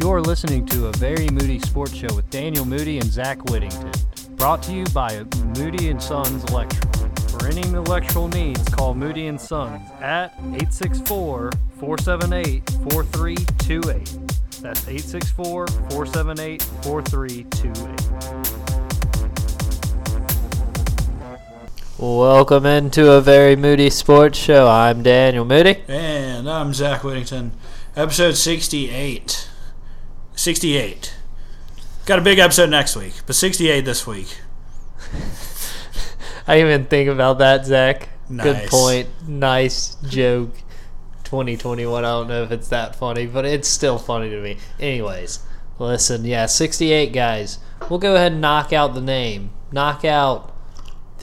You're listening to a very Moody Sports Show with Daniel Moody and Zach Whittington. Brought to you by Moody and Sons Electrical. For any electrical needs, call Moody and Sons at 864-478-4328. That's 864-478-4328. Welcome into a very Moody Sports Show. I'm Daniel Moody. And I'm Zach Whittington. Episode 68. 68. Got a big episode next week, but 68 this week. I didn't even think about that, Zach. Good point. Nice joke. 2021. I don't know if it's that funny, but it's still funny to me. Anyways, listen, yeah, 68 guys. We'll go ahead and knock out the name. Knock out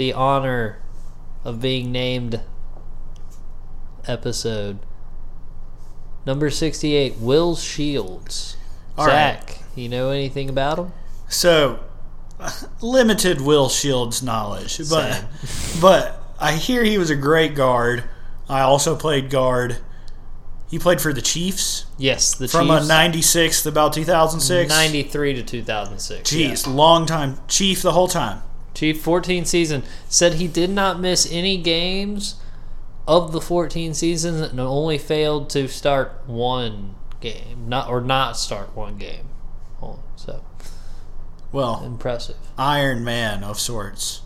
the honor of being named episode. Number 68, Will Shields. All right. Zach, you know anything about him? So, limited Will Shields knowledge, but but I hear he was a great guard. I also played guard. He played for the Chiefs Yes, the from Chiefs. a 96 to about 2006. 93 to 2006. yeah. Jeez, long time. Chief the whole time. Chief 14 season said he did not miss any games of the 14 seasons and only failed to start one game, not or not start one game. Oh, So Well, impressive. Iron Man of sorts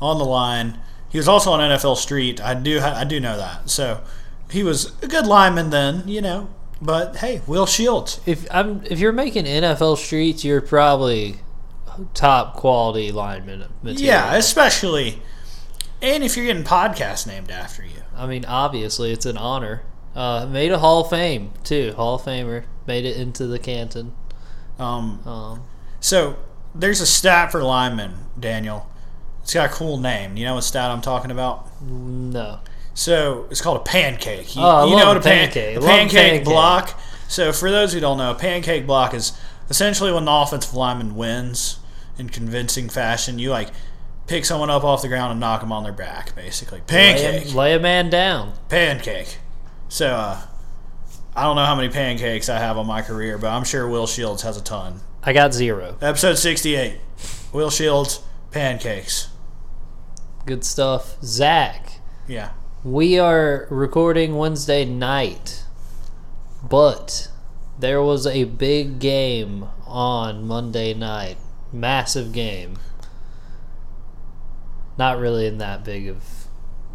on the line. He was also on NFL Street. I do I do know that. So he was a good lineman then, you know. But hey, Will Shields. If I'm if you're making NFL streets, you're probably top quality lineman material. Yeah, especially and if you're getting podcasts named after you. I mean, obviously, it's an honor. Uh, made a Hall of Fame too. Hall of Famer made it into the Canton. Um, Um, so there's a stat for lineman, Daniel. It's got a cool name. You know what stat I'm talking about? no, So it's called a pancake. You, Oh, you know what a pan- pancake. Love a pancake, pancake. block. So for those who don't know, a pancake block is essentially when the offensive lineman wins in convincing fashion. You like pick someone up off the ground and knock them on their back, basically. Pancake, lay, lay a man down. pancake. So uh, I don't know how many pancakes I have on my career, but I'm sure Will Shields has a ton. I got zero. Episode 68, Will Shields, pancakes. Good stuff. Zach, Yeah. we are recording Wednesday night, but there was a big game on Monday night. Massive game. Not really in that big of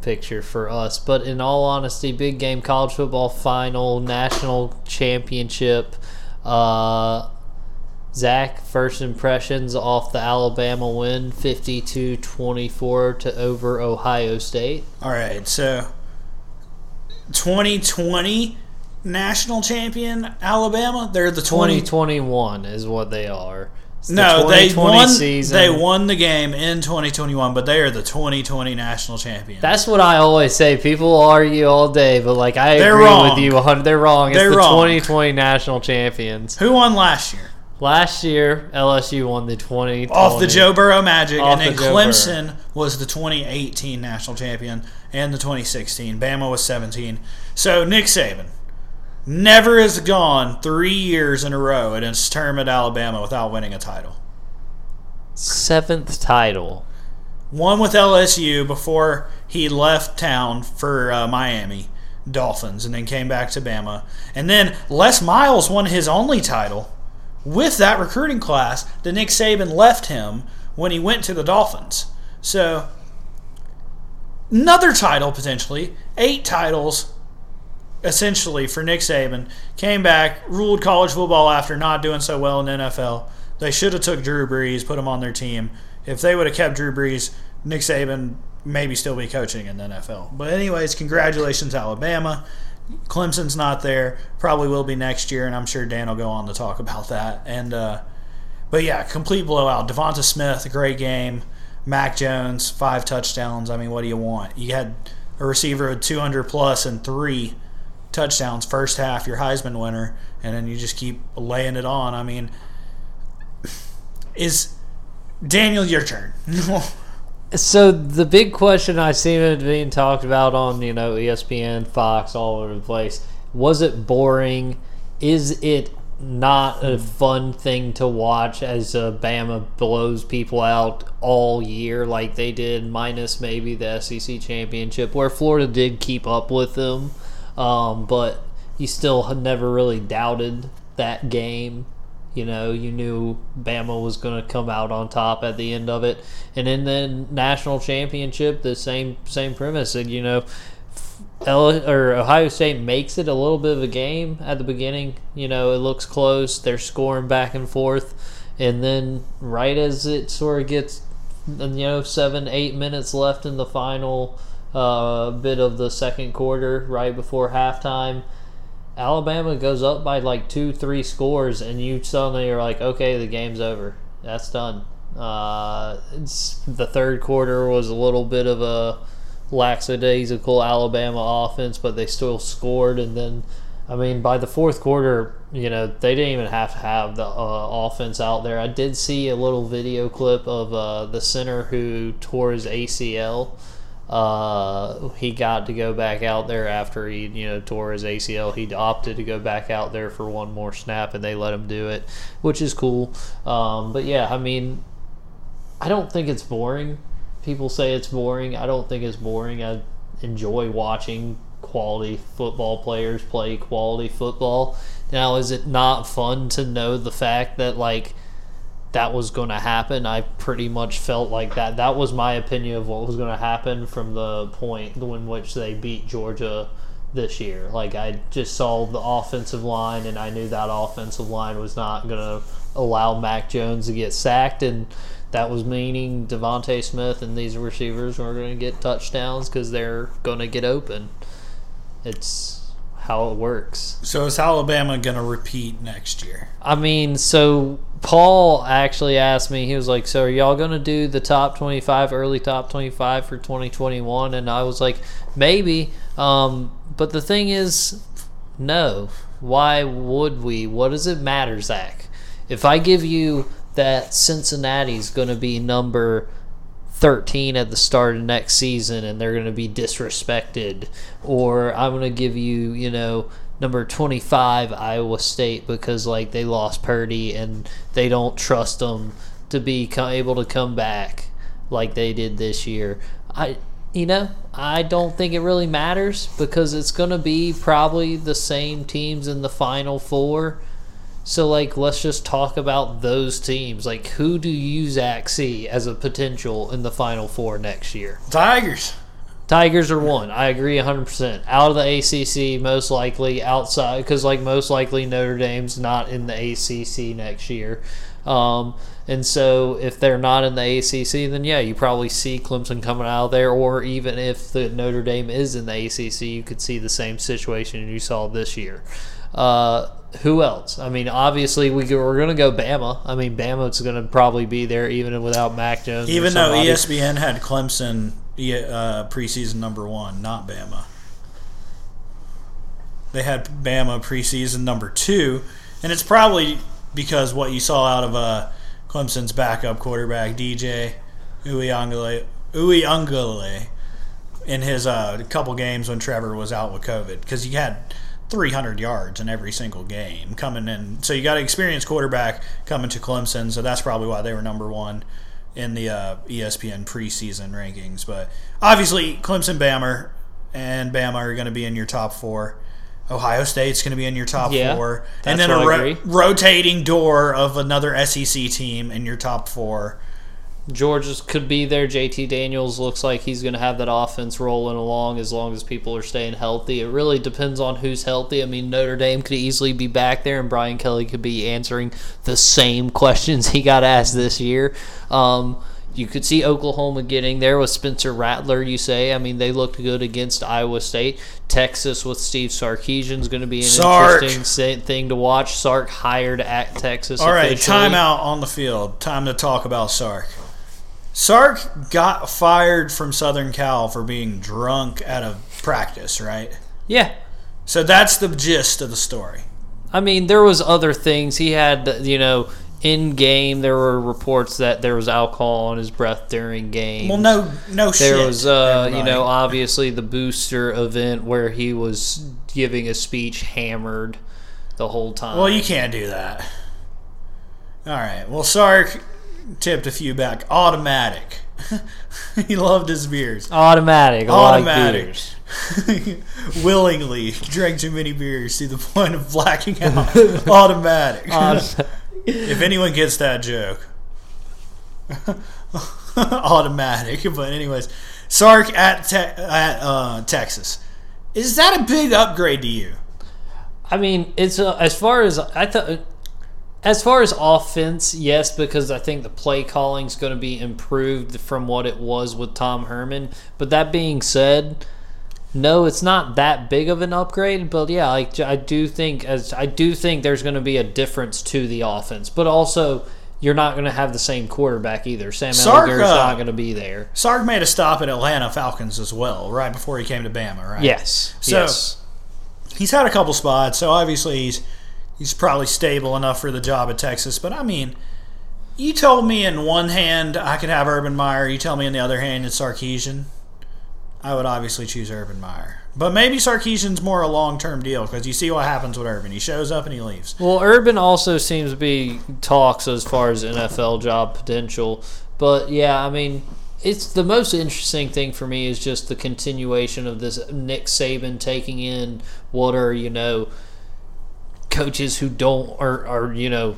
picture for us, but in all honesty, big game college football final, national championship. Uh, Zach, first impressions off the Alabama win 52 24 to over Ohio State. All right, so 2020 national champion Alabama. They're the 20. 2021 is what they are. It's the no, they won. Season. They won the game in 2021, but they are the 2020 national champion. That's what I always say. People argue all day, but like I They're agree wrong. with you. 100. They're wrong. It's They're the wrong. 2020 national champions. Who won last year? Last year, LSU won the 20 Off the Joe Burrow Magic, Off and then the Joe Clemson was the 2018 national champion and the 2016. Bama was 17. So Nick Saban never has gone three years in a row at his term at Alabama without winning a title. seventh title. One with LSU before he left town for uh, Miami Dolphins and then came back to Bama. And then Les Miles won his only title with that recruiting class that Nick Saban left him when he went to the Dolphins. So, another title potentially, eight titles essentially for Nick Saban. Came back, ruled college football after not doing so well in the NFL. They should have took Drew Brees, put him on their team. If they would have kept Drew Brees, Nick Saban maybe still be coaching in the NFL. But anyways, congratulations Alabama. Clemson's not there. Probably will be next year, and I'm sure Dan will go on to talk about that. And uh, but yeah, complete blowout. Devonta Smith, great game. Mac Jones, five touchdowns. I mean, what do you want? You had a receiver with 200 plus and three touchdowns first half, your Heisman winner, and then you just keep laying it on. I mean, is Daniel your turn? So the big question I see it being talked about on you know ESPN, Fox, all over the place was it boring? Is it not a fun thing to watch as uh, Bama blows people out all year like they did, minus maybe the SEC championship, where Florida did keep up with them, um, but you still had never really doubted that game. You know, you knew Bama was going to come out on top at the end of it, and in the national championship, the same same premise. And you know, L- or Ohio State makes it a little bit of a game at the beginning. You know, it looks close. They're scoring back and forth, and then right as it sort of gets, you know, seven eight minutes left in the final uh, bit of the second quarter, right before halftime. Alabama goes up by like two, three scores, and you suddenly are like, okay, the game's over. That's done. Uh, the third quarter was a little bit of a lackadaisical Alabama offense, but they still scored. And then, I mean, by the fourth quarter, you know, they didn't even have to have the uh, offense out there. I did see a little video clip of uh, the center who tore his ACL. Uh, he got to go back out there after he, you know, tore his ACL. He opted to go back out there for one more snap, and they let him do it, which is cool. Um, but yeah, I mean, I don't think it's boring people say it's boring. I don't think it's boring. I enjoy watching quality football players play quality football. Now, is it not fun to know the fact that like that was going to happen? I pretty much felt like that. That was my opinion of what was going to happen from the point in which they beat Georgia this year. Like I just saw the offensive line, and I knew that offensive line was not going to allow Mac Jones to get sacked, and that was meaning DeVonta Smith and these receivers were going to get touchdowns because they're going to get open. It's how it works. So is Alabama going to repeat next year? I mean, so Paul actually asked me, he was like, So are y'all going to do the top 25, early top 25 for 2021? And I was like, Maybe. Um, but the thing is, no. Why would we? What does it matter, Zach? If I give you that Cincinnati's going to be number 13 at the start of next season and they're going to be disrespected or I'm going to give you, you know, number 25 Iowa State because like they lost Purdy and they don't trust them to be able to come back like they did this year. I you know, I don't think it really matters because it's going to be probably the same teams in the final four so, like, let's just talk about those teams. Like, who do you, Zach, see as a potential in the Final Four next year? Tigers. Tigers are one. I agree 100%. Out of the ACC, most likely outside, because, like, most likely Notre Dame's not in the ACC next year. Um, and so, if they're not in the ACC, then yeah, you probably see Clemson coming out of there. Or even if the Notre Dame is in the ACC, you could see the same situation you saw this year. Uh, who else? I mean, obviously we we're going to go Bama. I mean, Bama's going to probably be there even without Mac Jones. Even though ESPN had Clemson uh, preseason number one, not Bama. They had Bama preseason number two, and it's probably because what you saw out of uh, Clemson's backup quarterback DJ Uiagalelei, Uiagalelei in his uh, couple games when Trevor was out with COVID, because he had 300 yards in every single game coming in. So you got an experienced quarterback coming to Clemson, so that's probably why they were number one in the uh, ESPN preseason rankings. But obviously, Clemson, Bama, and Bama are going to be in your top four. Ohio State's going to be in your top yeah, four, and then a ro- rotating door of another SEC team in your top four. Georgia could be there. JT Daniels looks like he's going to have that offense rolling along as long as people are staying healthy. It really depends on who's healthy. I mean, Notre Dame could easily be back there, and Brian Kelly could be answering the same questions he got asked this year. Um, you could see Oklahoma getting there with Spencer Rattler, you say. I mean, they looked good against Iowa State. Texas with Steve Sarkisian is going to be an Sark. interesting thing to watch. Sark hired at Texas. All right, timeout on the field. Time to talk about Sark. Sark got fired from Southern Cal for being drunk at a practice, right? Yeah. So that's the gist of the story. I mean, there was other things. He had, you know, in game there were reports that there was alcohol on his breath during game. Well, no, no there shit. was, uh, you know, obviously the booster event where he was giving a speech hammered the whole time. Well, you can't do that. All right. Well, Sark tipped a few back. Automatic. he loved his beers. automatic. I Automatic. Like beers. Willingly drank too many beers to the point of blacking out. Automatic. if anyone gets that joke, automatic. But anyways, Sark at te- at uh, Texas. Is that a big upgrade to you? I mean, it's uh, as far as I thought. As far as offense, yes, because I think the play calling is going to be improved from what it was with Tom Herman. But that being said, no, it's not that big of an upgrade. But yeah, like I do think as I do think there's going to be a difference to the offense. But also, you're not going to have the same quarterback either. Sam Sark, Ehlinger's uh, not going to be there. Sark made a stop at Atlanta Falcons as well, right before he came to Bama, right? Yes. So- yes. he's had a couple spots, so obviously he's he's probably stable enough for the job at Texas. But I mean, you told me in one hand I could have Urban Meyer. You tell me in the other hand it's Sarkisian. I would obviously choose Urban Meyer, but maybe Sarkisian's more a long term deal because you see what happens with Urban. He shows up and he leaves. Well, Urban also seems to be talks as far as NFL job potential. But yeah, I mean, it's the most interesting thing for me is just the continuation of this Nick Saban taking in what are, you know, coaches who don't are, are you know,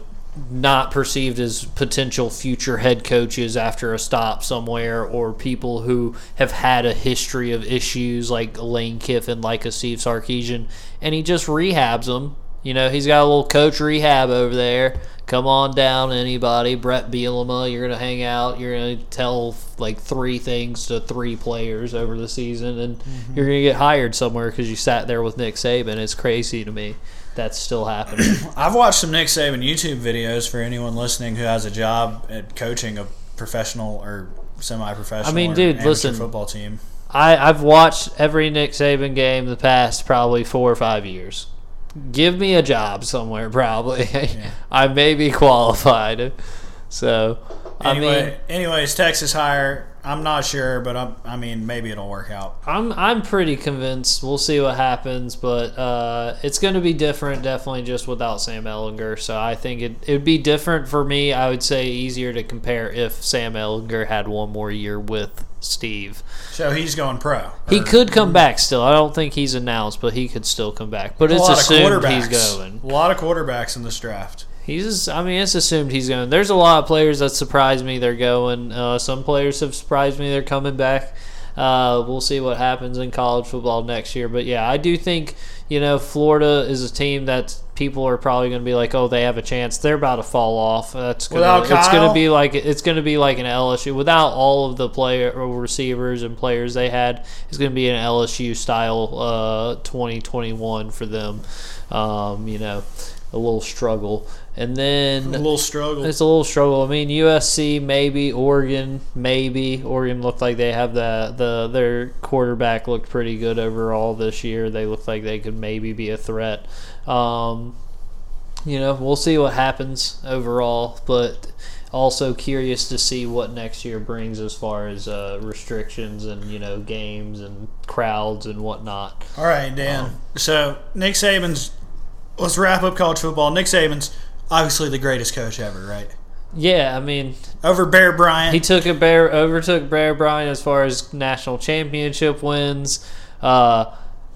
not perceived as potential future head coaches after a stop somewhere, or people who have had a history of issues like Lane Kiffin, like a Steve Sarkisian, and he just rehabs them. You know, he's got a little coach rehab over there. Come on down, anybody. Bret Bielema, you're gonna hang out. You're gonna tell like three things to three players over the season, and mm-hmm. you're gonna get hired somewhere because you sat there with Nick Saban. It's crazy to me that's still happening. I've watched some Nick Saban YouTube videos for anyone listening who has a job at coaching a professional or semi-professional. I mean, dude, listen. football team. I, I've watched every Nick Saban game the past probably four or five years. Give me a job somewhere, probably. I may be qualified. So, Anyway, I mean, anyways, Texas hire. I'm not sure, but I'm, I mean, maybe it'll work out. I'm I'm pretty convinced. We'll see what happens, but uh, it's going to be different, definitely, just without Sam Ehlinger. So I think it it would be different for me. I would say easier to compare if Sam Ehlinger had one more year with Steve. So he's going pro. He could come back still. I don't think he's announced, but he could still come back. But a it's assumed he's going. A lot of quarterbacks in this draft. He's. I mean, it's assumed he's going. There's a lot of players that surprise me. They're going. Uh, some players have surprised me. They're coming back. Uh, we'll see what happens in college football next year. But yeah, I do think you know Florida is a team that people are probably going to be like, oh, they have a chance. They're about to fall off. That's gonna, it's going to be like it's going to be like an LSU without all of the player receivers and players they had. It's going to be an LSU style uh, 2021 for them. Um, you know, a little struggle, and then A little struggle. it's a little struggle. I mean, USC maybe, Oregon maybe. Oregon looked like they have the the their quarterback looked pretty good overall this year. They look like they could maybe be a threat. Um, you know, we'll see what happens overall, but also curious to see what next year brings as far as uh, restrictions and you know games and crowds and whatnot. All right, Dan. so Nick Saban's. Let's wrap up college football. Nick Saban's obviously the greatest coach ever, right? Yeah, I mean, Over Bear Bryant. He took a bear overtook Bear Bryant as far as national championship wins. Uh,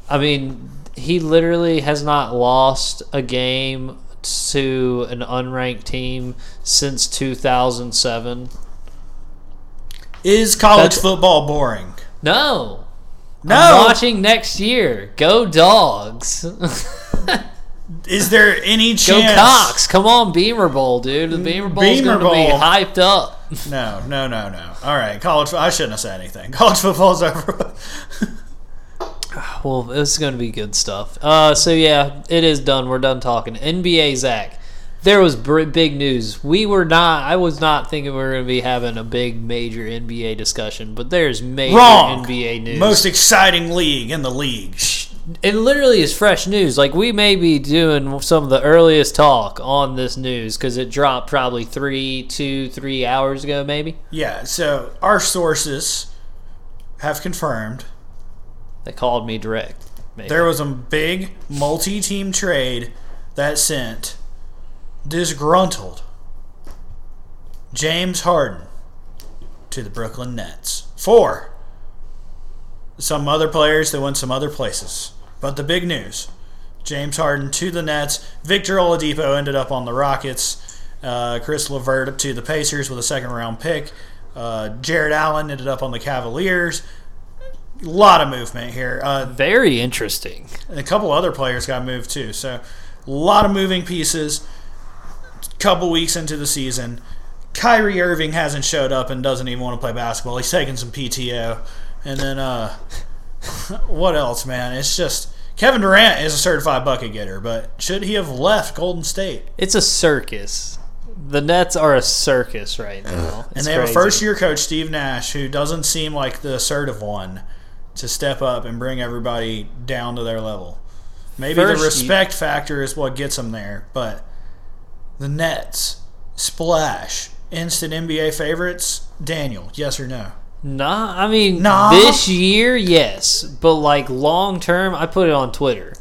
I mean, he literally has not lost a game to an unranked team since 2007. is college That's- football boring? No. No. I'm watching next year. Go Dogs. Is there any Go chance? Cox. Come on, Beamer Bowl, dude. The Beamer Bowl's Beamer going to be hyped up. No, no, no, no. All right, college. I shouldn't have said anything. College football's over. Well, this is going to be good stuff. Uh, so yeah, it is done. We're done talking NBA. Zach, there was big news. We were not. I was not thinking we were going to be having a big, major NBA discussion, but there's major Wrong. NBA news. Most exciting league in the league. It literally is fresh news. Like we may be doing some of the earliest talk on this news because it dropped probably three, two, three hours ago, maybe. Yeah. So our sources have confirmed They called me direct. Maybe. There was a big multi-team trade that sent disgruntled James Harden to the Brooklyn Nets for some other players that went some other places. But the big news James Harden to the Nets. Victor Oladipo ended up on the Rockets. Uh, Caris LeVert to the Pacers with a second round pick. Uh, Jarrett Allen ended up on the Cavaliers. A lot of movement here. Uh, Very interesting. and a couple other players got moved too. So a lot of moving pieces. Couple weeks into the season, Kyrie Irving hasn't showed up and doesn't even want to play basketball. He's taking some PTO, and then uh, what else, man? It's just Kevin Durant is a certified bucket getter, but should he have left Golden State? It's a circus. The Nets are a circus right now. And they have a first year coach, Steve Nash, who doesn't seem like the assertive one to step up and bring everybody down to their level. Maybe First the respect factor is what gets them there, but the Nets, splash, instant NBA favorites. Daniel, yes or no? Nah, I mean Nah. this year, yes, but like long term, I put it on Twitter.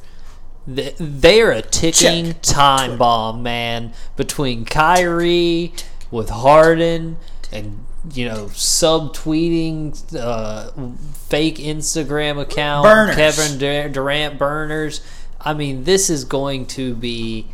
They are a ticking Check. time bomb, man. Between Kyrie with Harden and you know subtweeting, uh, fake Instagram account, Burners. Kevin Durant burners. I mean, this is going to be,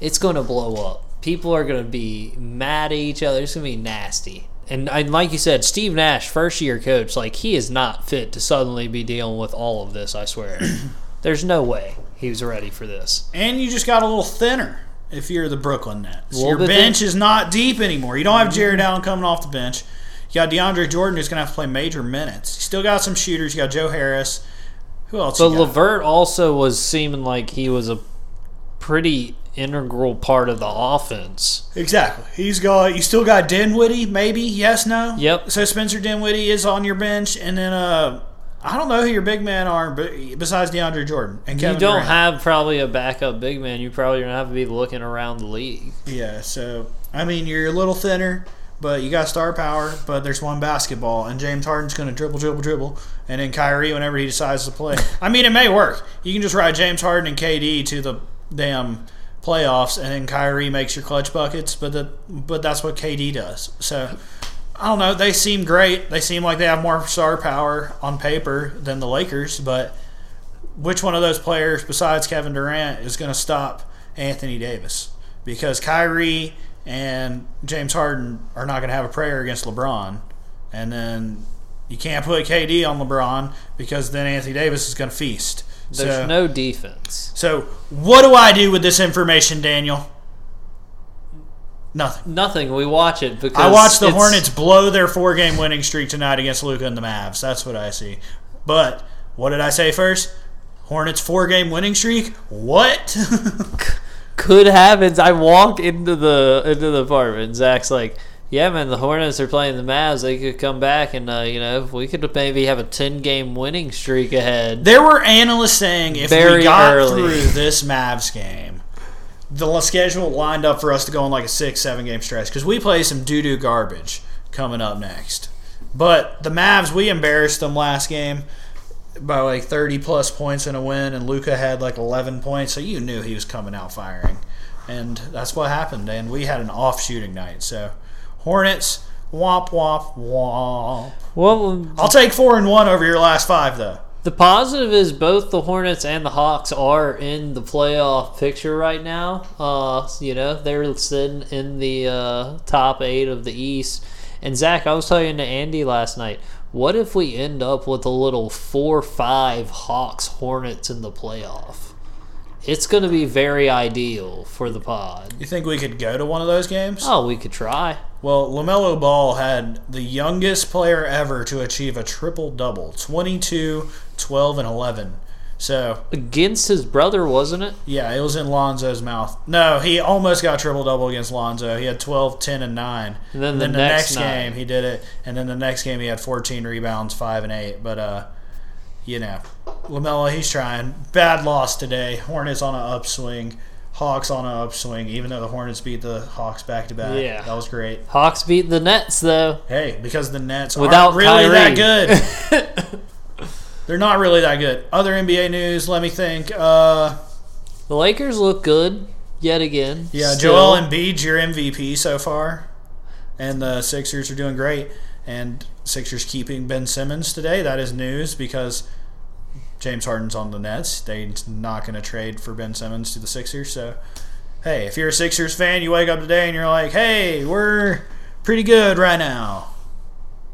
it's going to blow up. People are going to be mad at each other. It's going to be nasty. And, and like you said, Steve Nash, first year coach, like he is not fit to suddenly be dealing with all of this. I swear, there's no way he was ready for this. And you just got a little thinner if you're the Brooklyn Nets. Your bench thin. is not deep anymore. You don't have mm-hmm. Jarrett Allen coming off the bench. You got DeAndre Jordan who's going to have to play major minutes. You still got some shooters. You got Joe Harris. Who else? But you got? Levert also was seeming like he was a pretty integral part of the offense. Exactly. He's got. You still got Dinwiddie, maybe. Yes, no. Yep. So Spencer Dinwiddie is on your bench, and then uh, I don't know who your big men are, but besides DeAndre Jordan and Kevin you don't Durant. have probably a backup big man. You probably gonna have to be looking around the league. Yeah. So I mean, you're a little thinner, but you got star power. But there's one basketball, and James Harden's going to dribble, dribble, dribble, and then Kyrie whenever he decides to play. I mean, it may work. You can just ride James Harden and KD to the damn playoffs, and then Kyrie makes your clutch buckets. But the but that's what KD does. So. I don't know. They seem great. They seem like they have more star power on paper than the Lakers, but which one of those players besides Kevin Durant is going to stop Anthony Davis? Because Kyrie and James Harden are not going to have a prayer against LeBron, and then you can't put KD on LeBron because then Anthony Davis is going to feast. There's so, no defense. so what do I do with this information, Daniel? Nothing. Nothing. We watch it because I watched the Hornets blow their four-game winning streak tonight against Luka and the Mavs. That's what I see. But what did I say first? Hornets four-game winning streak? What? Could happen. I walk into the into the apartment. and Zach's like, "Yeah, man, the Hornets are playing the Mavs. They could come back, and uh, you know, we could maybe have a ten game winning streak ahead." there were analysts saying if Very we got early. through this Mavs game, the schedule lined up for us to go on like a six, seven-game stretch because we play some doo-doo garbage coming up next. But the Mavs, we embarrassed them last game by like 30 plus points in a win, and Luka had like 11 points, so you knew he was coming out firing. And that's what happened, and we had an off shooting night. So, Hornets, womp womp womp. Well, I'll take four and one over your last five, though. The positive is both the Hornets and the Hawks are in the playoff picture right now. Uh, you know, they're sitting in the uh, top eight of the East. And Zach, I was talking to Andy last night. What if we end up with a little four-five Hawks Hornets in the playoff? It's going to be very ideal for the pod. You think we could go to one of those games? Oh, we could try. Well, LaMelo Ball had the youngest player ever to achieve a triple double 22, 12, and 11. So, Against his brother, wasn't it? yeah, it was in Lonzo's mouth. No, he almost got triple double against Lonzo. He had 12, 10, and 9. And then the next night- game, he did it. And then the next game, he had 14 rebounds, 5 and 8. But, uh, you know, LaMelo, he's trying. Bad loss today. Hornets on an upswing. Hawks on an upswing, even though the Hornets beat the Hawks back to back. Yeah. That was great. Hawks beat the Nets, though. Hey, because the Nets Without aren't really Kyrie. that good. they're not really that good. Other NBA news, let me think. Uh, The Lakers look good yet again. yeah, Still. Joel Embiid's your MVP so far, and the Sixers are doing great. And Sixers keeping Ben Simmons today. That is news because James Harden's on the Nets. They're not going to trade for Ben Simmons to the Sixers. So, hey, if you're a Sixers fan, you wake up today and you're like, hey, we're pretty good right now.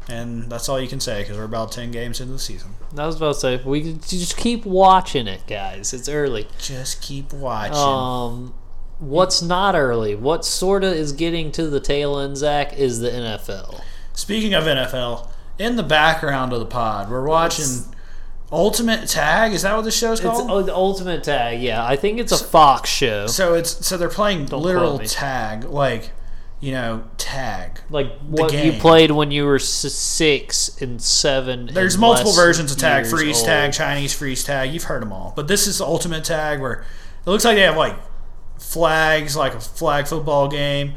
And that's all you can say because we're about 10 games into the season. I was about to say we just keep watching it, guys. It's early. Just keep watching. Um, what's not early? What sort of is getting to the tail end, Zach, is the NFL. Speaking of NFL, in the background of the pod, we're watching Ultimate Tag. Is that what the show's It's called? oh, the Ultimate Tag. Yeah, I think it's a Fox show. so it's so they're playing Don't literal tag, like you know, tag. Like what you played when you were six and seven. There's and multiple versions of tag: freeze old. tag, Chinese freeze tag. You've heard them all, but this is the ultimate tag where it looks like they have like flags, like a flag football game.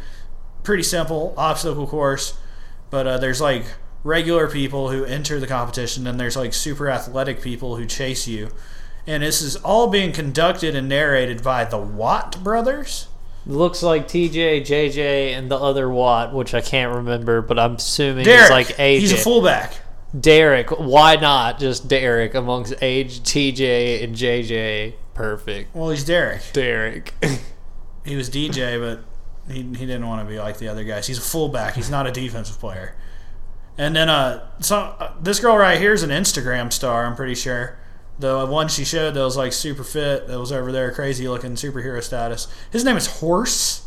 Pretty simple obstacle course, but uh, there's like regular people who enter the competition, and there's like super athletic people who chase you. And this is all being conducted and narrated by the Watt brothers. Looks like TJ, JJ, and the other Watt, which I can't remember, but I'm assuming Derek, is like AJ. he's a fullback. Derek, why not just Derek amongst age TJ and JJ? Perfect. Well, he's Derek. Derek. He was DJ, but he, he didn't want to be like the other guys. He's a fullback. He's not a defensive player. And then uh, so uh, this girl right here is an Instagram star. I'm pretty sure. The one she showed that was like super fit, that was over there, crazy looking superhero status. His name is Horse.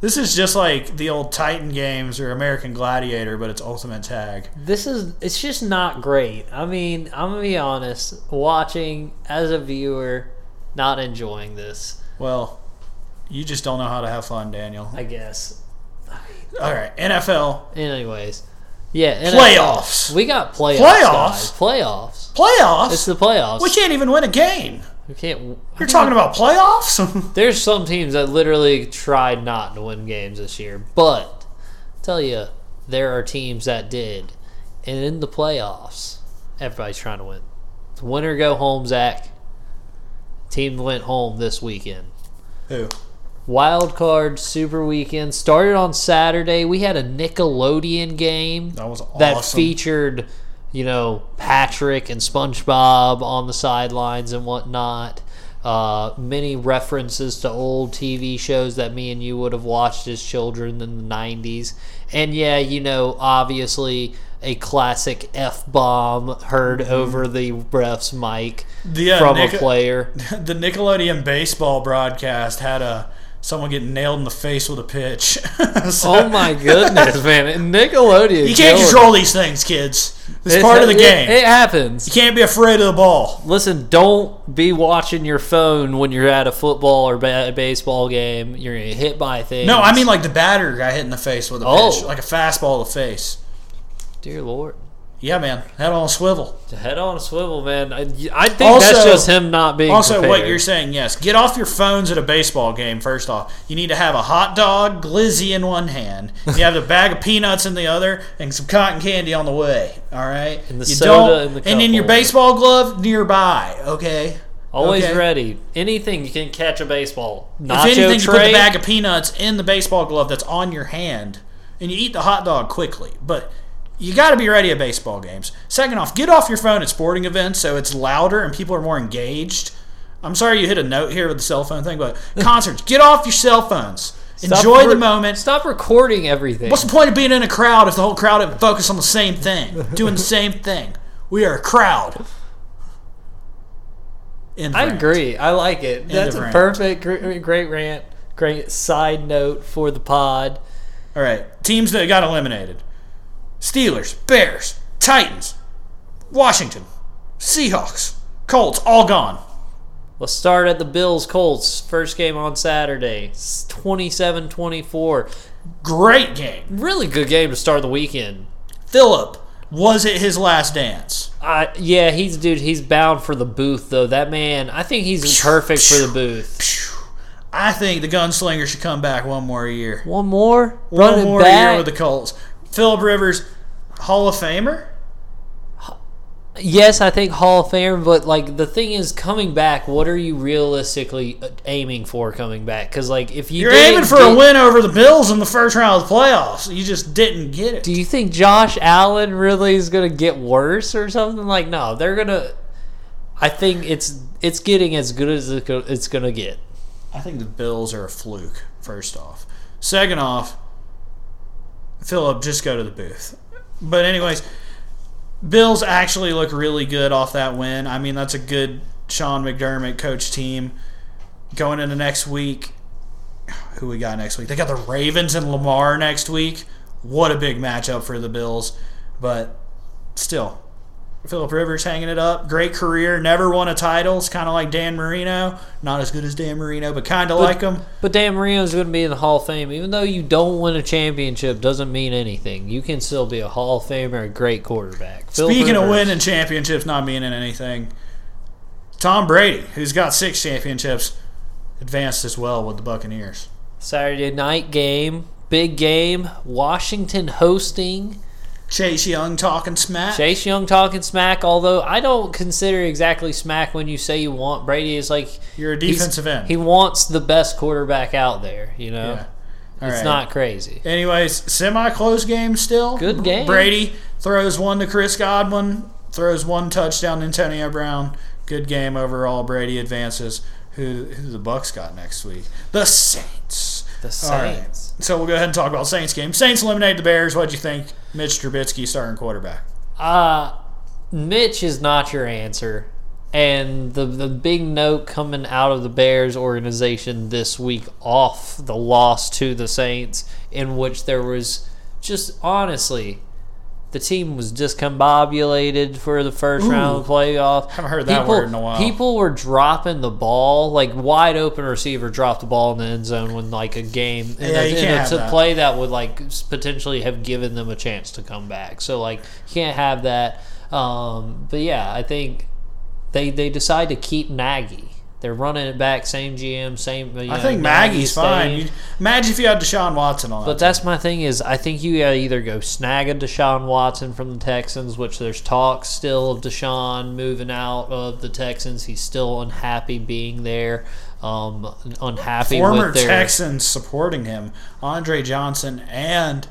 This is just like the old Titan games or American Gladiator, but it's Ultimate Tag. this is it's just not great. I mean, I'm gonna be honest, watching as a viewer, not enjoying this, Well, you just don't know how to have fun, Daniel. I guess. All right, NFL Anyways. Yeah, NFL. Uh, playoffs. We got playoffs. Playoffs? guys. Playoffs. playoffs. It's the playoffs. we can't even win a game. we can't. You're talking about playoffs? There's some teams that literally tried not to win games this year, but tell you there are teams that did, and in the playoffs, everybody's trying to win. Winner go home, Zach. Team went home this weekend. Who? Wild card Super Weekend started on Saturday. We had a Nickelodeon game That was awesome. that featured, you know, Patrick and SpongeBob on the sidelines and whatnot. Uh, many references to old TV shows that me and you would have watched as children in the 90s. And yeah, you know, obviously a classic F bomb heard over the ref's mic The, uh, from Nick- a player. the Nickelodeon baseball broadcast had a someone getting nailed in the face with a pitch. So- Oh my goodness, man! Nickelodeon. You can't control these things, kids. It's it. part of the It- game. It, happens. you can't be afraid of the ball. Listen, don't be watching your phone when you're at a football or ba- baseball game. You're gonna get hit by things. No, I mean like the batter got hit in the face with a Oh. pitch, like a fastball to the face. dear Lord, Yeah, man, head on a swivel. head on a swivel, man. I, I think Also- that's just him not being. Also, what you're saying, yes, get off your phones at a baseball game. First off, you need to have a hot dog, glizzy in one hand. You have a bag of peanuts in the other, and some cotton candy on the way. All right, And the you soda in the and in your baseball glove nearby. Okay, always Okay? ready. Anything you can catch a baseball. If Nacho anything, you put tray. the bag of peanuts in the baseball glove that's on your hand, and you eat the hot dog quickly. But you got to be ready at baseball games. Second off, get off your phone at sporting events so it's louder and people are more engaged. I'm sorry you hit a note here with the cell phone thing, but concerts, get off your cell phones. Stop Enjoy re- the moment. Stop recording everything. What's the point of being in a crowd if the whole crowd isn't focused on the same thing, doing the same thing? We are a crowd. I agree. I like it. That's a rant. perfect, great, great rant. Great side note for the pod. All right, teams that got eliminated: Steelers, Bears, Titans, Washington, Seahawks, Colts, all gone. Let's start at the Bills Colts. First game on Saturday. 27 24. Great game. Really good game to start the weekend. Philip, was it his last dance? Uh, yeah, he's dude. He's bound for the booth though. That man, I think he's perfect for the booth. I think the gunslinger should come back one more year. One more, One running more back. year with the Colts. Philip Rivers, Hall of Famer. Yes, I think Hall of Fame, but like the thing is, coming back, what are you realistically uh, aiming for coming back? Because like if you You're aiming for get- a win over the Bills in the first round of the playoffs. You just didn't get it. Do you think Josh Allen really is gonna get worse or something? Like, no, they're gonna. I think it's it's getting as good as it's gonna get. I think the Bills are a fluke, first off. Second off, Philip, just go to the booth. But, anyways, Bills actually look really good off that win. I mean, that's a good Sean McDermott coach team. Going into next week, who we got next week? They got the Ravens and Lamar next week. What a big matchup for the Bills. But still, Philip Rivers hanging it up. Great career. Never won a title. It's kind of like Dan Marino. Not as good as Dan Marino, but kind of like him. But Dan Marino's going to be in the Hall of Fame. Even though you don't win a championship, doesn't mean anything. You can still be a Hall of Famer, a great quarterback. Phil Speaking of winning championships not meaning anything, Tom Brady, who's got six championships, advanced as well with the Buccaneers. Saturday night game, big game. Washington hosting. Chase Young talking smack. Chase Young talking smack. Although I don't consider exactly smack when you say you want Brady. Is like You're a defensive end. He wants the best quarterback out there. You know, yeah. It's right. not crazy. Anyways, semi-close game still. Good game. Brady throws one to Chris Godwin, throws one touchdown to Antonio Brown. Good game overall. Brady advances. Who who the Bucs got next week? The Saints. The. Saints. So we'll go ahead and talk about Saints game. Saints eliminated the Bears. What'd you think? Mitch Trubisky starting quarterback. Uh Mitch is not your answer. And the the big note coming out of the Bears organization this week off the loss to the Saints, in which there was just honestly the team was discombobulated for the first round of the playoff. Haven't heard that word in a while. People were dropping the ball, like wide open receiver dropped the ball in the end zone when like a game Yeah, a, you in can't a that. play that would like potentially have given them a chance to come back. So like you can't have that. Um, but yeah, I think they they decide to keep Nagy. They're running it back, same GM, same. You I think Maggie's fine. You, imagine if you had Deshaun Watson on. But that that's my thing is I think you gotta either go snag a Deshaun Watson from the Texans, which there's talk still of Deshaun moving out of the Texans. He's still unhappy being there. Um, unhappy former with their Texans supporting him, Andre Johnson and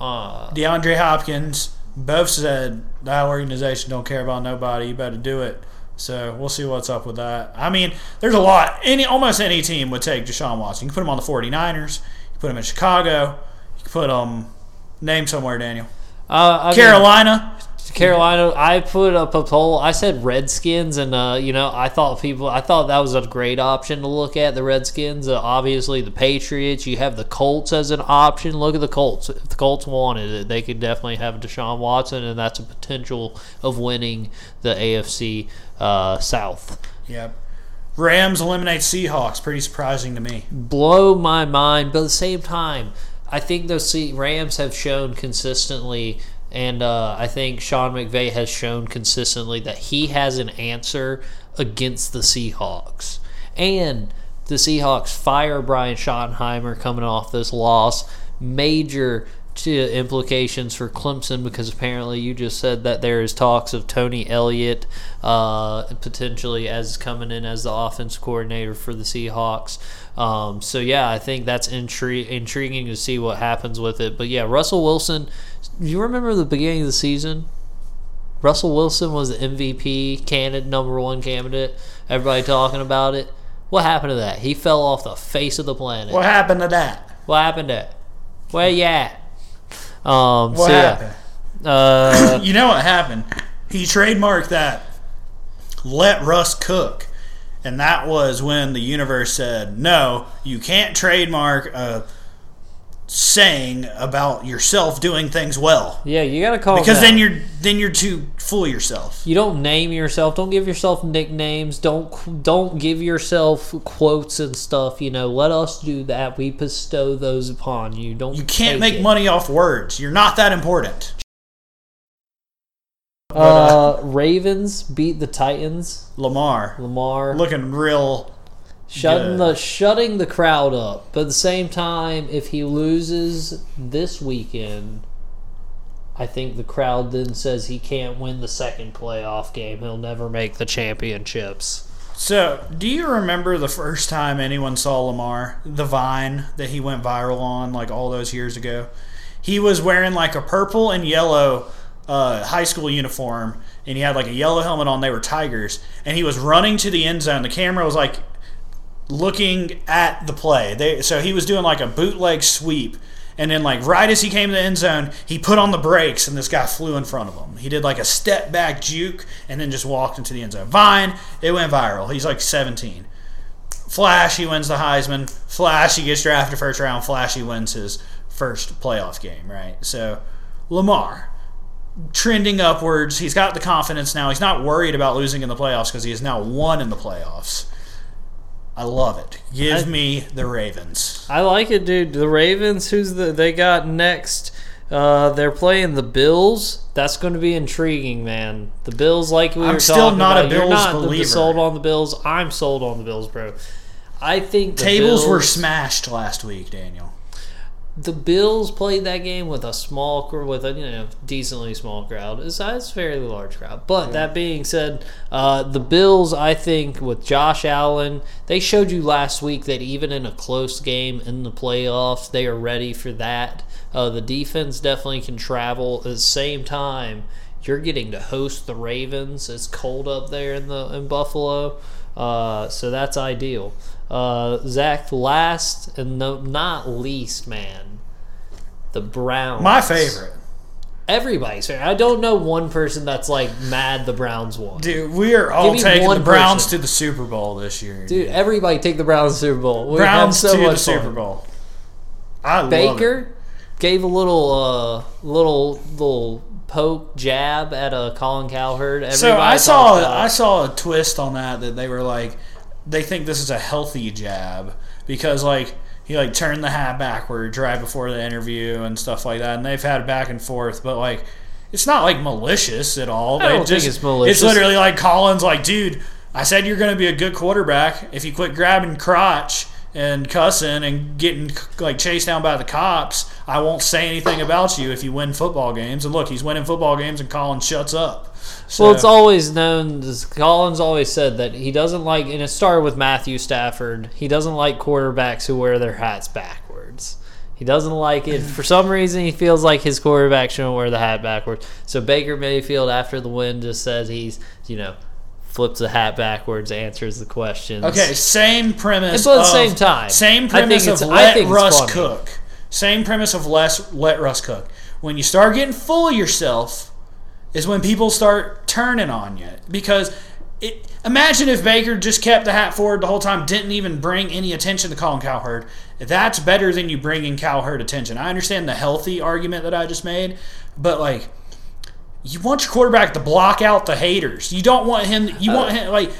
uh, DeAndre Hopkins, both said that organization don't care about nobody. You better do it. So we'll see what's up with that. I mean, there's a lot. Any almost any team would take Deshaun Watson. You can put him on the 49ers. You can put him in Chicago. You can put him name somewhere, Daniel. uh, Carolina. Carolina. I put up a poll. I said Redskins, and uh, you know, I thought people. I thought that was a great option to look at. The Redskins, uh, obviously, the Patriots. You have the Colts as an option. Look at the Colts. If the Colts wanted it, they could definitely have Deshaun Watson, and that's a potential of winning the AFC uh, South. Yep. Rams eliminate Seahawks. Pretty surprising to me. blow my mind. But at the same time, I think those Rams have shown consistently, and uh, I think Sean McVay has shown consistently that he has an answer against the Seahawks. And the Seahawks fire Brian Schottenheimer coming off this loss. Major to implications for Clemson because apparently you just said that there is talks of Tony Elliott uh, potentially as coming in as the offense coordinator for the Seahawks. Um, so yeah, I think that's intri- intriguing to see what happens with it. But yeah, Russell Wilson. Do you remember the beginning of the season? Russell Wilson was the MVP candidate, number one candidate. Everybody talking about it. What happened to that? He fell off the face of the planet. What happened to that? What happened to? Where you at? Um, What so yeah. happened? Uh, You know what happened? He trademarked that let Russ cook. And that was when the universe said, no, you can't trademark a saying about yourself doing things well. yeah, you gotta call Because then you're then you're too full of yourself. you don't name yourself. Don't give yourself nicknames. Don't don't give yourself quotes and stuff. You know, let us do that. We bestow those upon you. Don't. You can't make it. money off words. You're not that important. Uh, Ravens beat the Titans. Lamar Lamar looking real shutting good. the shutting the crowd up. But at the same time, if he loses this weekend, I think the crowd then says he can't win the second playoff game. He'll never make the championships. So, do you remember the first time anyone saw Lamar, the vine that he went viral on like all those years ago? He was wearing like a purple and yellow uh, high school uniform, and he had like a yellow helmet on. They were Tigers, and he was running to the end zone. The camera was like looking at the play. They, so he was doing like a bootleg sweep. And then, like right as he came to the end zone, he put on the brakes, and this guy flew in front of him. He did like a step back juke, and then just walked into the end zone. Vine, it went viral. He's like 17. Flash, he wins the Heisman. Flash, he gets drafted first round. Flash, he wins his first playoff game. Right. So, Lamar, trending upwards. He's got the confidence now. He's not worried about losing in the playoffs because he has now won in the playoffs. I love it. Give I- me the Ravens. I like it, dude. The Ravens, who's the they got next? Uh, they're playing the Bills. That's going to be intriguing, man. The Bills, like we I'm were still talking not a about, you're Bills not the- believer. sold on the Bills. I'm sold on the Bills, bro. I think the Tables were smashed last week, Daniel. The Bills played that game with a small, with a you know decently small crowd. It's, it's a fairly large crowd. But that being said, uh, the Bills, I think, with Josh Allen, they showed you last week that even in a close game in the playoffs, they are ready for that. Uh, the defense definitely can travel. At the same time, you're getting to host the Ravens. It's cold up there in the in Buffalo, uh, so that's ideal. Uh, Zach, last and no, not least, man, the Browns. My favorite. Everybody's favorite. I don't know one person that's like mad the Browns won. Dude, we are all taking one the Browns person. to the Super Bowl this year. Dude, everybody take the Browns to Super Bowl. We Browns so to much the Super fun. Bowl. I love it. Baker gave a little, uh, little, little poke jab at a Colin Cowherd. Everybody So I saw I saw a twist on that that they were like they think this is a healthy jab because like he like turned the hat backward right before the interview and stuff like that and they've had back and forth but like it's not like malicious at all. I They don't think it's malicious. It's literally like Collins like dude I said you're going to be a good quarterback if you quit grabbing crotch and cussing and getting like chased down by the cops. I won't say anything about you if you win football games. And look, he's winning football games, and Collins shuts up. So, Well, it's always known. Collins always said that he doesn't like, and it started with Matthew Stafford. He doesn't like quarterbacks who wear their hats backwards. He doesn't like it for some reason. He feels like his quarterback shouldn't wear the hat backwards. So Baker Mayfield, after the win, just says he's you know flips the hat backwards, answers the questions. Okay, same premise. It's at the same time, same premise of let think it's Russ funny. cook. Same premise of less let Russ cook. When you start getting full of yourself, is when people start turning on you. Because it, imagine if Baker just kept the hat forward the whole time, didn't even bring any attention to Colin Cowherd. That's better than you bringing Cowherd attention. I understand the healthy argument that I just made, but like. You want your quarterback to block out the haters. You don't want him. You want uh, him like.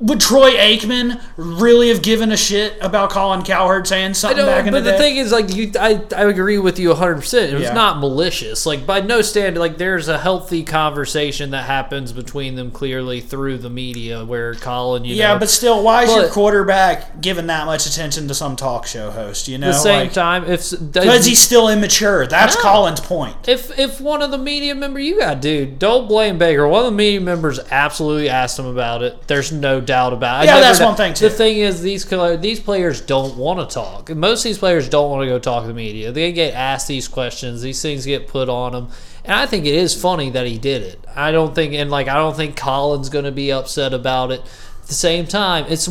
Would Troy Aikman really have given a shit about Colin Cowherd saying I something don't, back in but the the, thing is, like you, I, I agree with you 100. percent It was Yeah. not malicious. Like by no standard, like there's a healthy conversation that happens between them clearly through the media, where Colin, you yeah, know, but still, why is your quarterback giving that much attention to some talk show host? You know, at the same like, time, if because he's still immature. That's. Colin's point. if if one of the media member you got, dude, don't blame Baker. One of the media members absolutely asked him about it. There's no doubt about it. Yeah, that's one thing, too. The thing is, these these players don't want to talk. Most of these players don't want to go talk to the media. They get asked these questions. These things get put on them, and I think it is funny that he did it. I don't think, and like I don't think Colin's going to be upset about it. At the same time, it's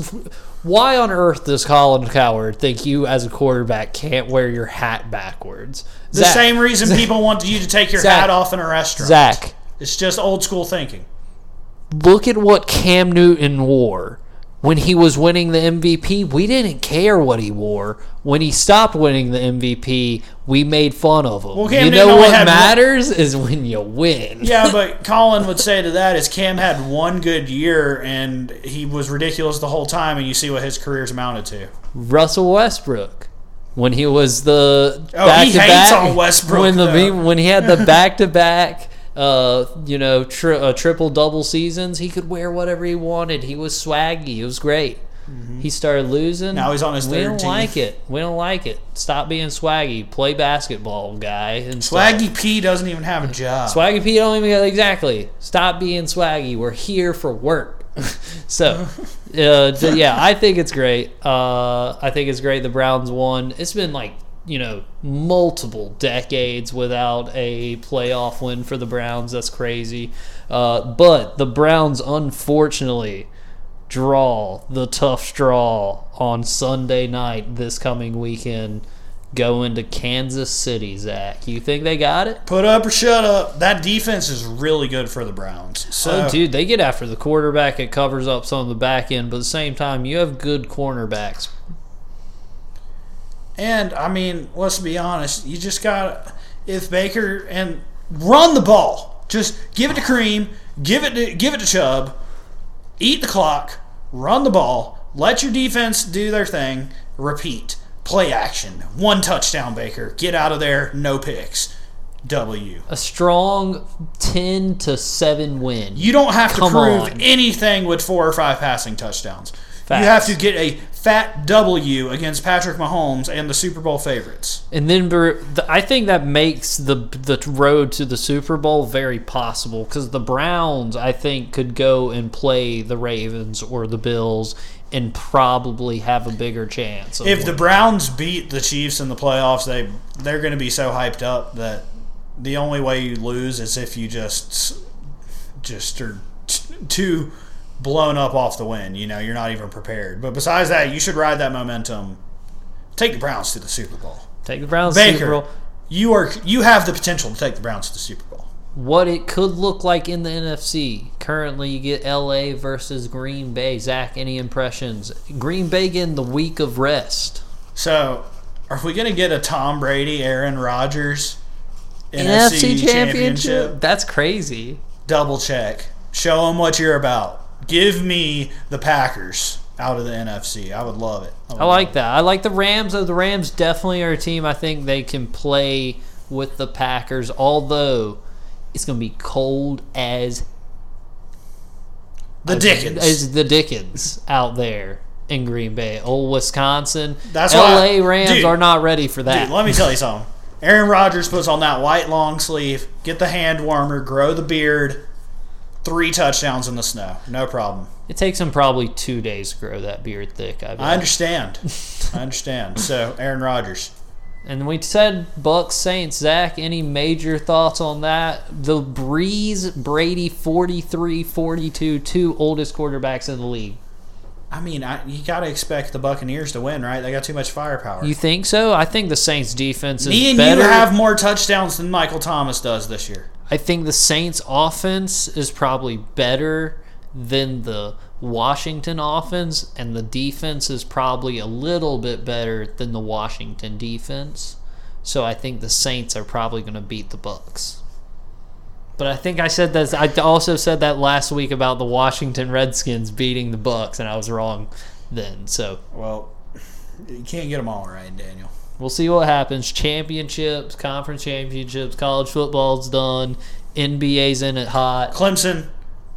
why on earth does Colin Cowherd think you as a quarterback can't wear your hat backwards? The Zach- same reason people want you to take your Zach. hat off in a restaurant. Zach, It's just old school thinking. Look at what Cam Newton wore when he was winning the MVP. We didn't care what he wore. When he stopped winning the MVP, we made fun of him. Well, Cam you Newton know what had one- matters is when you win. Yeah, but Colin would say to that is Cam had one good year and he was ridiculous the whole time, and you see what his career's amounted to. Russell Westbrook. When he was the Oh, he hates on Westbrook, when the though. when he had the back to back, uh, you know, tri- uh, triple double seasons, he could wear whatever he wanted. He was swaggy. It was great. He started losing. Now he's on his We don't like it. We don't like it. Stop being swaggy. Play basketball, guy. And stuff. Swaggy P doesn't even have a job. Swaggy P don't even exactly. Stop being swaggy. We're here for work. so, uh, yeah, I think it's great. Uh, I think it's great. The Browns won. It's been like you know multiple decades without a playoff win for the Browns. That's crazy. Uh, but the Browns, unfortunately, draw the tough draw on Sunday night this coming weekend. Going to Kansas City, Zach. You think they got it? Put up or shut up. That defense is really good for the Browns. So, Oh, dude, they get after the quarterback. It covers up some of the back end, but at the same time, you have good cornerbacks. And I mean, let's be honest. You just got if Baker and run the ball. Just give it to Kareem. Give it to give it to Chubb. Eat the clock. Run the ball. Let your defense do their thing. Repeat. Play action. One touchdown, Baker. Get out of there. No picks. W. A strong ten to seven win. You don't have to prove on. anything with four or five passing touchdowns. Facts. You have to get a fat W against Patrick Mahomes and the Super Bowl favorites. And then I think that makes the the road to the Super Bowl very possible because the Browns I think could go and play the Ravens or the Bills and probably have a bigger chance. If the. Browns beat the Chiefs in the playoffs, they they're going to be so hyped up that the only way you lose is if you just just are t- too blown up off the win. You know, you're not even prepared. But besides that, you should ride that momentum. Take the Browns to the Super Bowl. take the Browns to the Super Baker, Bowl, you are you have the potential to take the Browns to the Super Bowl. what it could look like in the NFC. Currently, you get LA versus Green Bay. Zach, any impressions? Green Bay getting the week of rest. So, are we going to get a Tom Brady, Aaron Rodgers NFC, NFC, championship? That's crazy. Double check. Show them what you're about. Give me the Packers out of the NFC. I would love it. would I like that. I like the Rams. The Rams definitely are a team. I think they can play with the Packers. Although it's going to be cold as the Dickens. as the Dickens out there in Green Bay. Old Wisconsin. That's L.A. why- Rams dude, are not ready for that. Dude, let me tell you something. Aaron Rodgers puts on that white long sleeve, get the hand warmer, grow the beard, three touchdowns in the snow. No problem. it takes him probably two days to grow that beard thick. I. I understand. I understand. So, Aaron Rodgers. And we said Bucs Saints. Zach, any major thoughts on that? The Brees Brady 43 42, two oldest quarterbacks in the league. I mean, I, you got to expect the Buccaneers to win, right? They got too much firepower. You think so? I think the Saints defense is Me and better. you have more touchdowns than Michael Thomas does this year. I think the Saints offense is probably better than the Washington offense, and the defense is probably a little bit better than the Washington defense. So I think the Saints are probably going to beat the Bucs. But I think I said that. I also said that last week about the Washington Redskins beating the Bucs, and I was wrong then. So Well, you can't get them all right, Daniel. We'll see what happens. Championships, conference championships, college football's done. NBA's in it hot. Clemson,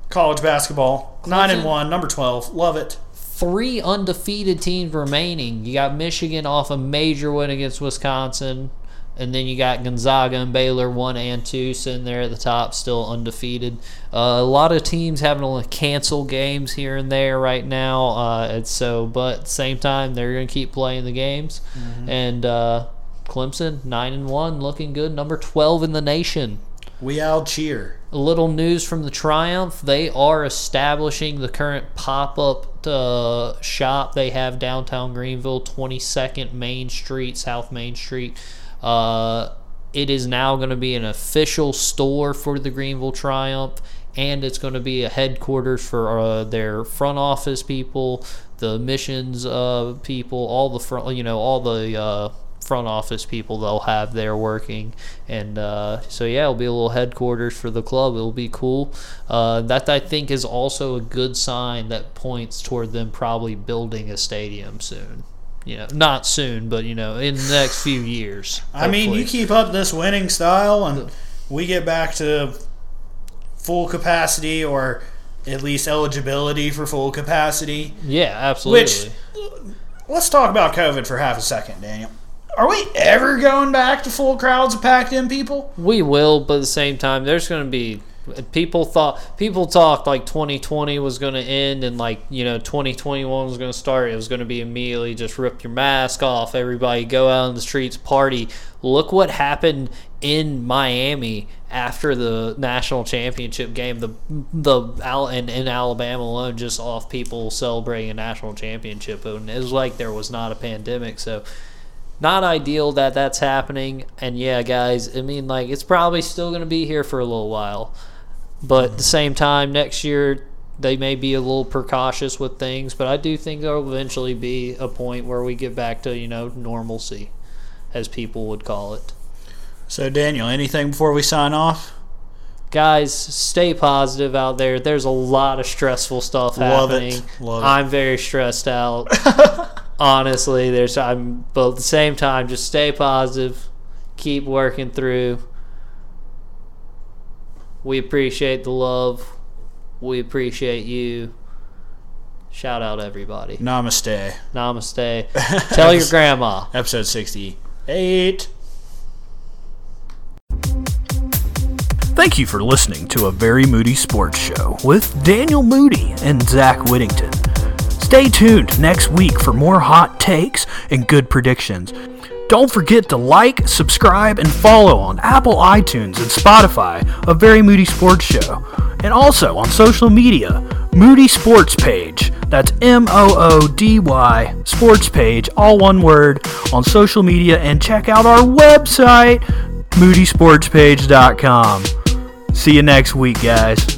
college basketball, nine and one, number twelve. Love it. Three undefeated teams remaining. You got Michigan off a major win against Wisconsin. And then you got Gonzaga and Baylor, one and two, sitting there at the top, still undefeated. Uh, a lot of teams having to cancel games here and there right now. Uh, and so, but at the same time, they're going to keep playing the games. And uh, Clemson, nine and one, looking good, number twelve in the nation. We all cheer. A little news from the Triumph. They are establishing the current pop up uh, shop they have downtown Greenville, 22nd Main Street, South Main Street. Uh, it is now going to be an official store for the Greenville Triumph, and it's going to be a headquarters for uh, their front office people, the missions uh, people, all the front, you know, all the uh, front office people they'll have there working. And uh, so yeah it'll be a little headquarters for the club. It'll be cool. Uh, that i think is also a good sign that points toward them probably building a stadium soon you know not soon but you know in the next few years I mean, you keep up this winning style, and we get back to full capacity or at least eligibility for full capacity. Yeah, absolutely. Which let's talk about COVID for half a second, Daniel. Are we ever going back to full crowds of packed in people? We will, but at the same time, there's going to be people thought people talked like 2020 was going to end and like you know 2021 was going to start. It was going to be immediately just rip your mask off, everybody go out in the streets, party. Look what happened in Miami after the national championship game. The the in, in Alabama alone, just off people celebrating a national championship, and it was like there was not a pandemic. So not ideal that that's happening. And yeah, guys, I mean, like, it's probably still going to be here for a little while. But at the same time, next year, they may be a little precautious with things. But I do think there will eventually be a point where we get back to, you know, normalcy, as people would call it. So, Daniel, anything before we sign off? Guys, stay positive out there. There's a lot of stressful stuff Love happening. It. Love I'm very stressed out. honestly, there's I'm but at the same time, just stay positive, keep working through. We appreciate the love. We appreciate you. Shout out everybody. Namaste. Namaste. Tell your grandma. Episode 68. Thank you for listening to a Very Moody Sports Show with Daniel Moody and Zach Whittington. Stay tuned next week for more hot takes and good predictions. Don't forget to like, subscribe, and follow on Apple iTunes and Spotify a Very Moody Sports Show. And also on social media, Moody Sports Page. That's M O O D Y Sports Page, all one word, on social media. And check out our website, moodysportspage.com. See you next week, guys.